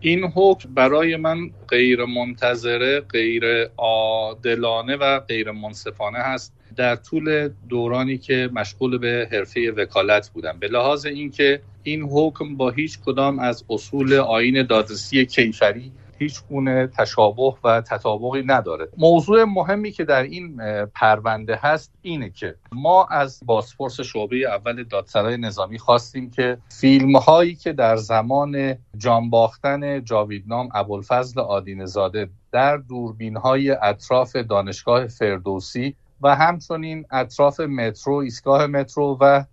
این حکم برای من غیر منتظره غیر عادلانه و غیر منصفانه هست. در طول دورانی که مشغول به حرفه وکالت بودم. به لحاظ اینکه این حکم با هیچ کدام از اصول آین دادرسی کیفری هیچ گونه تشابه و تطابقی نداره. موضوع مهمی که در این پرونده هست اینه که ما از بازپرس شعبه اول دادسرای نظامی خواستیم که فیلم هایی که در زمان جانباختن جاویدنام ابوالفضل آدینزاده در دوربین های اطراف دانشگاه فردوسی و همچنین اطراف مترو ایستگاه مترو و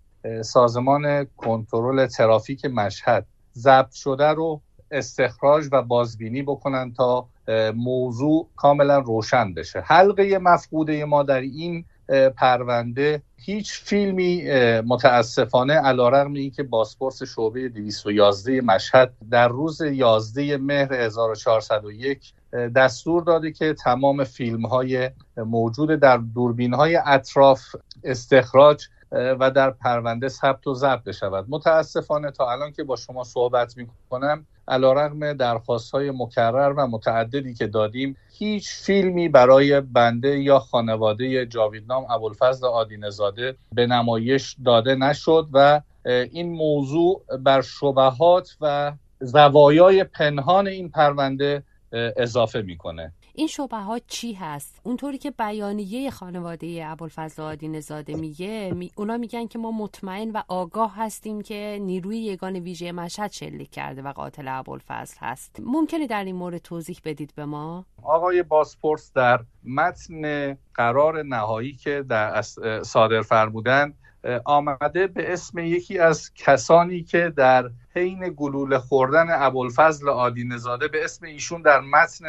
سازمان کنترل ترافیک مشهد ضبط شده رو استخراج و بازبینی بکنن تا موضوع کاملا روشن بشه. حلقه مفقوده ما در این پرونده هیچ فیلمی متاسفانه علا رقم این که باسپورس شعبه 211 مشهد در روز 11 مهر 1401 دستور داده که تمام فیلم های موجود در دوربین های اطراف استخراج و در پرونده ثبت و ضبط بشود. متاسفانه تا الان که با شما صحبت می کنم علا رقم درخواست های مکرر و متعددی که دادیم هیچ فیلمی برای بنده یا خانواده جاویدنام ابوالفضل آدینزاده به نمایش داده نشد و این موضوع بر شبهات و زوایای پنهان این پرونده اضافه می‌کنه. این شبه ها چی هست؟ اونطوری که بیانیه خانواده ابوالفضل آدین زاده میگه می... اونا میگن که ما مطمئن و آگاه هستیم که نیروی یگان ویژه مشهد شلیک کرده و قاتل ابوالفضل هست. ممکنه در این مورد توضیح بدید به ما؟ آقای باسپورس در متن قرار نهایی که در صادر فرمودن آمده به اسم یکی از کسانی که در حین گلوله خوردن ابوالفضل آدینزاده به اسم ایشون در متن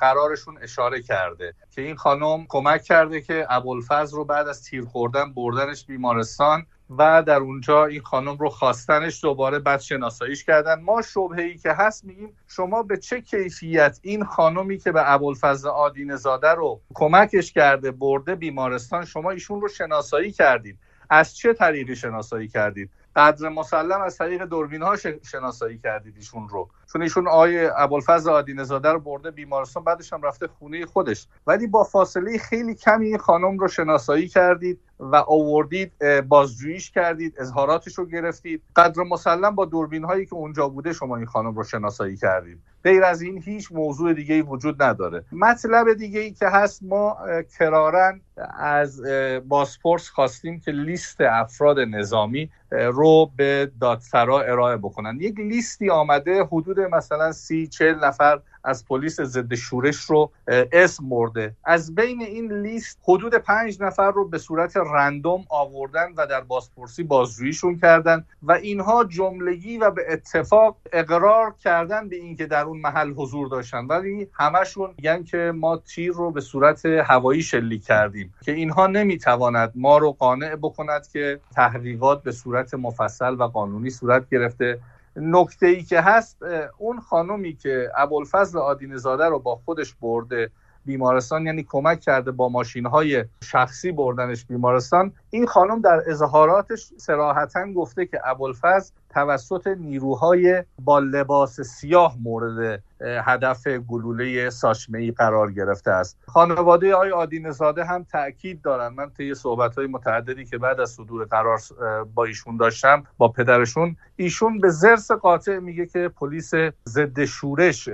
قرارشون اشاره کرده. که این خانم کمک کرده که ابوالفضل رو بعد از تیر خوردن بردنش بیمارستان و در اونجا این خانم رو خواستنش دوباره بعد شناساییش کردن. ما شبهه ای که هست میگیم شما به چه کیفیت این خانمی که به ابوالفضل آدین زاده رو کمکش کرده برده بیمارستان شما ایشون رو شناسایی کردید. از چه طریقی شناسایی کردید؟ قدر مسلم از طریق دوربین ها شناسایی کردید ایشون رو؟ چون ایشون آقای ابوالفضل آدینه زاده رو برده بیمارستان بعدش هم رفته خونه خودش. ولی با فاصله خیلی کمی این خانم رو شناسایی کردید و آوردید بازجوییش کردید اظهاراتش رو گرفتید. قدر مسلم با دوربین هایی که اونجا بوده شما این خانم رو شناسایی کردید. غیر از این هیچ موضوع دیگه ای وجود نداره. مطلب دیگه ای که هست ما کرارن از باسپورس خواستیم که لیست افراد نظامی رو به دادسرا ارائه بکنن. یک لیستی آمده حدود مثلا سی چل نفر از پلیس ضد شورش رو اسم برده از بین این لیست حدود پنج نفر رو به صورت رندوم آوردن و در بازپرسی بازجوییشون کردن و اینها جملگی و به اتفاق اقرار کردن به اینکه در اون محل حضور داشتن. ولی همشون میگن که ما تیر رو به صورت هوایی شلیک کردیم که اینها نمی‌تواند ما رو قانع بکند که تحقیقات به صورت مفصل و قانونی صورت گرفته نکته ای که هست اون خانومی که ابوالفضل آدین زاده رو با خودش برده بیمارستان یعنی کمک کرده با ماشین های شخصی بردنش بیمارستان این خانم در اظهاراتش سراحتا گفته که ابوالفضل توسط نیروهای با لباس سیاه مورد هدف گلوله ساشمه قرار گرفته است. خانواده آقای آدین زاده هم تاکید دارن. من طی صحبت های متعددی که بعد از صدور قرار با ایشون داشتم با پدرشون ایشون به زرس قاطع میگه که پلیس ضد شورش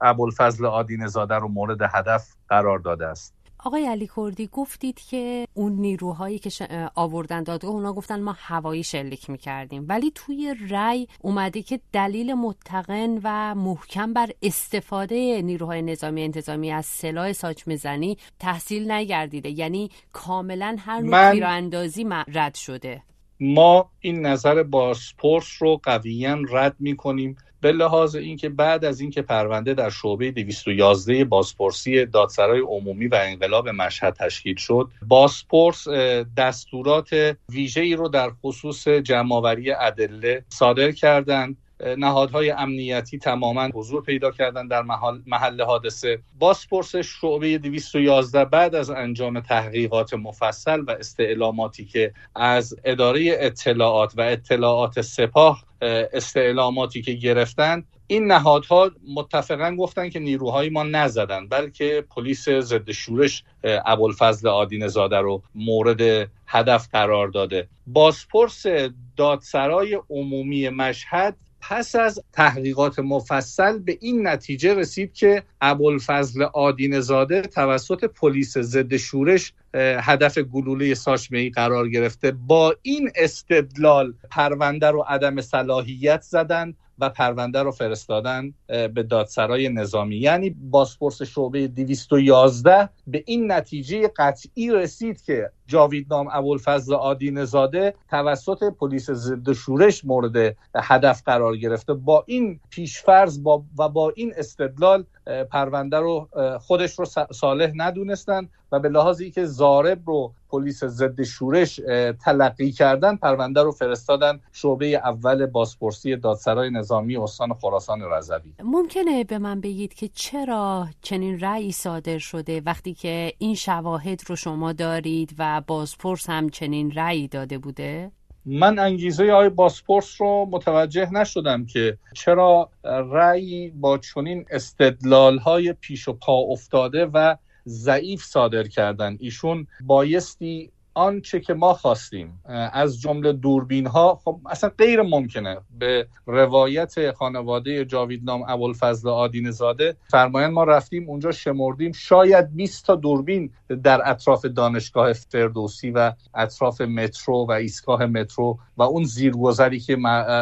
ابوالفضل آدین زاده رو مورد هدف قرار داده است. آقای علی کردی گفتید که اون نیروهایی که آوردن دادگاه اونا گفتن ما هوایی شلیک می‌کردیم. ولی توی رأی اومده که دلیل متقن و محکم بر استفاده نیروهای نظامی انتظامی از سلاح ساچمه زنی تحصیل نگردیده. یعنی کاملا هر نوع تیراندازی رد شده. ما این نظر باسپورس رو قویا رد می‌کنیم به لحاظ اینکه بعد از اینکه پرونده در شعبه 211 بازپرسی دادسرای عمومی و انقلاب مشهد تشکیل شد بازپرس دستورات ویژه‌ای رو در خصوص جمعآوری ادله صادر کردند. نهادهای امنیتی تماما حضور پیدا کردن در محل, محل حادثه. بازپرس شعبه 211 بعد از انجام تحقیقات مفصل و استعلاماتی که از اداره اطلاعات و اطلاعات سپاه استعلاماتی که گرفتند این نهادها متفقا گفتن که نیروهای ما نزدن بلکه پلیس ضد شورش ابوالفضل آدین زاده رو مورد هدف قرار داده. بازپرس دادسرای عمومی مشهد پس از تحقیقات مفصل به این نتیجه رسید که ابوالفضل آدین زاده توسط پلیس ضد شورش هدف گلوله ساچمه قرار گرفته. با این استدلال پرونده رو عدم صلاحیت زدن و پرونده رو فرستادن به دادسرای نظامی. یعنی بازپرس شعبه 211 به این نتیجه قطعی رسید که جاوید نام ابوالفضل آدین زاده توسط پلیس ضد شورش مورد هدف قرار گرفته. با این پیشفرض با و با این استدلال پرونده رو خودش رو صالح ندونستن و به لحاظی که زارب رو پلیس ضد شورش تلقی کردن پرونده رو فرستادن شعبه اول بازپرسی دادسرای نظامی استان خراسان رضوی. ممکنه به من بگید که چرا چنین رأی صادر شده وقتی که این شواهد رو شما دارید و بازپرس هم چنین رأی داده بوده؟ من انگیزه های باسپورس رو متوجه نشدم که چرا رأی با چنین استدلال های پیش و پا افتاده و ضعیف صادر کردن. ایشون بایستی آنچه که ما خواستیم از جمله دوربین ها خب اصلا غیر ممکنه. به روایت خانواده جاویدنام ابوالفضل آدین زاده فرمایند ما رفتیم اونجا شمردیم شاید 20 تا دوربین در اطراف دانشگاه فردوسی و اطراف مترو و ایستگاه مترو و اون زیرگذری که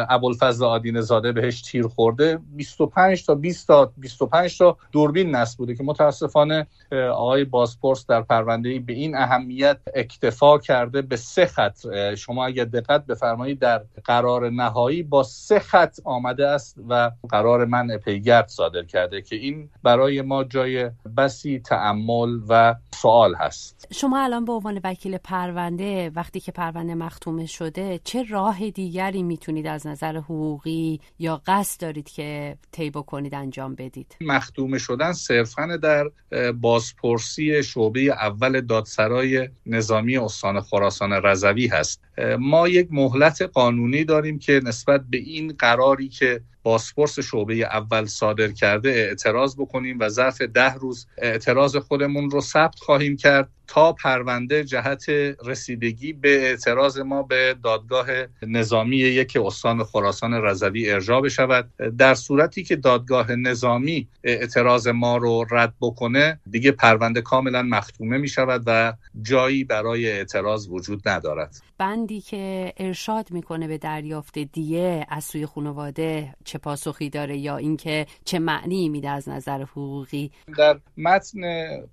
ابوالفضل آدین زاده بهش تیر خورده 25 تا 20 تا 25 تا دوربین نصب بوده که متاسفانه آقای بازپرس در پرونده به این اهمیت اکتفا کرده به سه خط. شما اگر دقت بفرمایید در قرار نهایی با سه خط آمده است و قرار من پیگرد صادر کرده که این برای ما جای بسی تعمل و سوال هست. شما الان به عنوان وکیل پرونده وقتی که پرونده مختومه شده چه راه دیگری می‌تونید از نظر حقوقی یا قصد دارید که طی بکنید انجام بدید؟ مختومه شدن صرفا در بازپرسی شعبه اول دادسرای نظامی استان خراسان رضوی هست. ما یک مهلت قانونی داریم که نسبت به این قراری که باسپورس شعبه اول صادر کرده اعتراض بکنیم و ظرف ده روز اعتراض خودمون رو ثبت خواهیم کرد. تا پرونده جهت رسیدگی به اعتراض ما به دادگاه نظامی یک استان خراسان رضوی ارجاع بشود. در صورتی که دادگاه نظامی اعتراض ما رو رد بکنه دیگه پرونده کاملا مختومه می شود و جایی برای اعتراض وجود ندارد. بندی که ارشاد می‌کنه به دریافت دیه از سوی خانواده چه پاسخی داره یا اینکه چه معنی میده از نظر حقوقی؟ در متن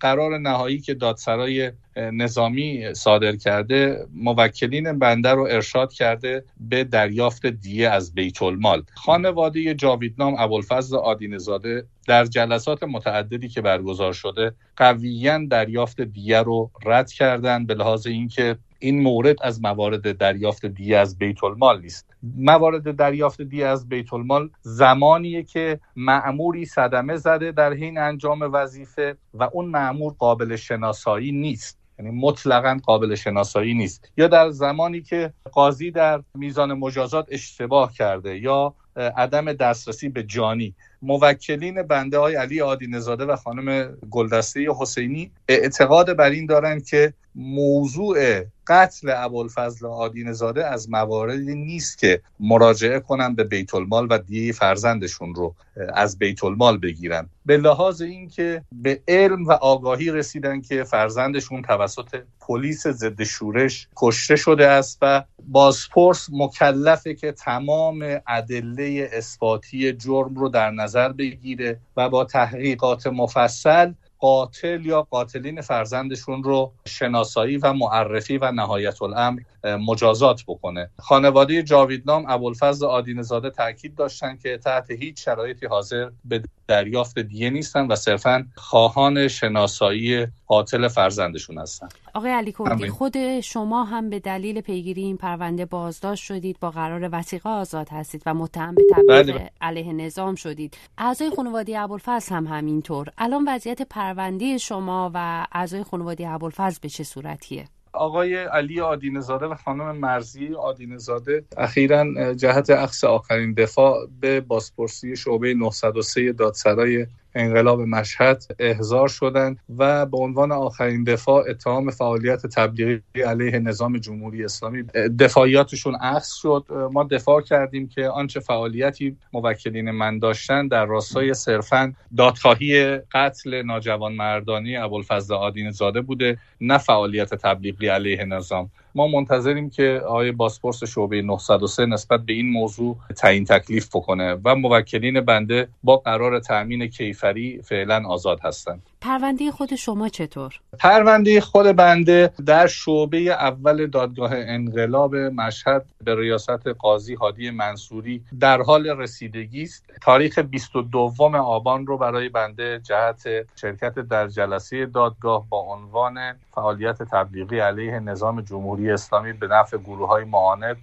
قرار نهایی که دادسرای نظامی صادر کرده موکلین بنده رو ارشاد کرده به دریافت دیه از بیت المال. خانواده جاویدنام ابوالفضل آدینزاده در جلسات متعددی که برگزار شده قویا دریافت دیه رو رد کردن به لحاظ اینکه این مورد از موارد دریافت دیه از بیت المال نیست. موارد دریافت دیه از بیت المال زمانیه که معموری صدمه زده در حین انجام وظیفه و اون معمور قابل شناسایی نیست. یعنی مطلقا قابل شناسایی نیست. یا در زمانی که قاضی در میزان مجازات اشتباه کرده یا عدم دسترسی به جانی. موکلین بنده های علی آدی نزاده و خانم گلدسته حسینی اعتقاد بر این دارند که موضوع قتل ابوالفضل آدین زاده از مواردی نیست که مراجعه کنن به بیت المال و دیه فرزندشون رو از بیت المال بگیرن. به لحاظ اینکه به علم و آگاهی رسیدن که فرزندشون توسط پلیس ضد شورش کشته شده است و بازپرس مکلفه که تمام ادله اثباتی جرم رو در نظر بگیره و با تحقیقات مفصل قاتل یا قاتلین فرزندشون رو شناسایی و معرفی و نهایت الامر مجازات بکنه. خانواده جاویدنام ابوالفضل آدینزاده تاکید داشتن که تحت هیچ شرایطی حاضر به دریافت دیه نیستن و صرفا خواهان شناسایی قاتل فرزندشون هستن. آقای علی کردی خود شما هم به دلیل پیگیری این پرونده بازداشت شدید با قرار وسیقه آزاد هستید و متهم به تبلیغ بله. علیه نظام شدید. اعضای خانواده ابوالفضل هم همینطور. الان وضعیت پرونده شما و اعضای خانواده ابوالفضل به چه صورتیه؟ آقای علی آدینزاده و خانم مرزی آدینزاده اخیرا جهت اخص آخرین دفاع به بازپرسی شعبه 903 دادسرای انقلاب مشهد احضار شدند و به عنوان آخرین دفاع اتهام فعالیت تبلیغی علیه نظام جمهوری اسلامی. دفاعیاتشون اخذ شد. ما دفاع کردیم که آنچه فعالیتی موکلین من داشتن در راستای صرفا دادخواهی قتل ناجوان مردانی ابوالفضل آدین زاده بوده نه فعالیت تبلیغی علیه نظام. ما منتظریم که آقای باسپورس شعبه 903 نسبت به این موضوع تعیین تکلیف بکنه و موکلین بنده با قرار تأمین کیفری فعلا آزاد هستند. پرونده خود شما چطور؟ پرونده خود بنده در شعبه اول دادگاه انقلاب مشهد به ریاست قاضی هادی منصوری در حال رسیدگی است تاریخ 22 آبان رو برای بنده جهت شرکت در جلسه دادگاه با عنوان فعالیت تبلیغی علیه نظام جمهوری اسلامی به نفع گروه های معاند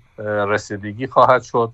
رسیدگی خواهد شد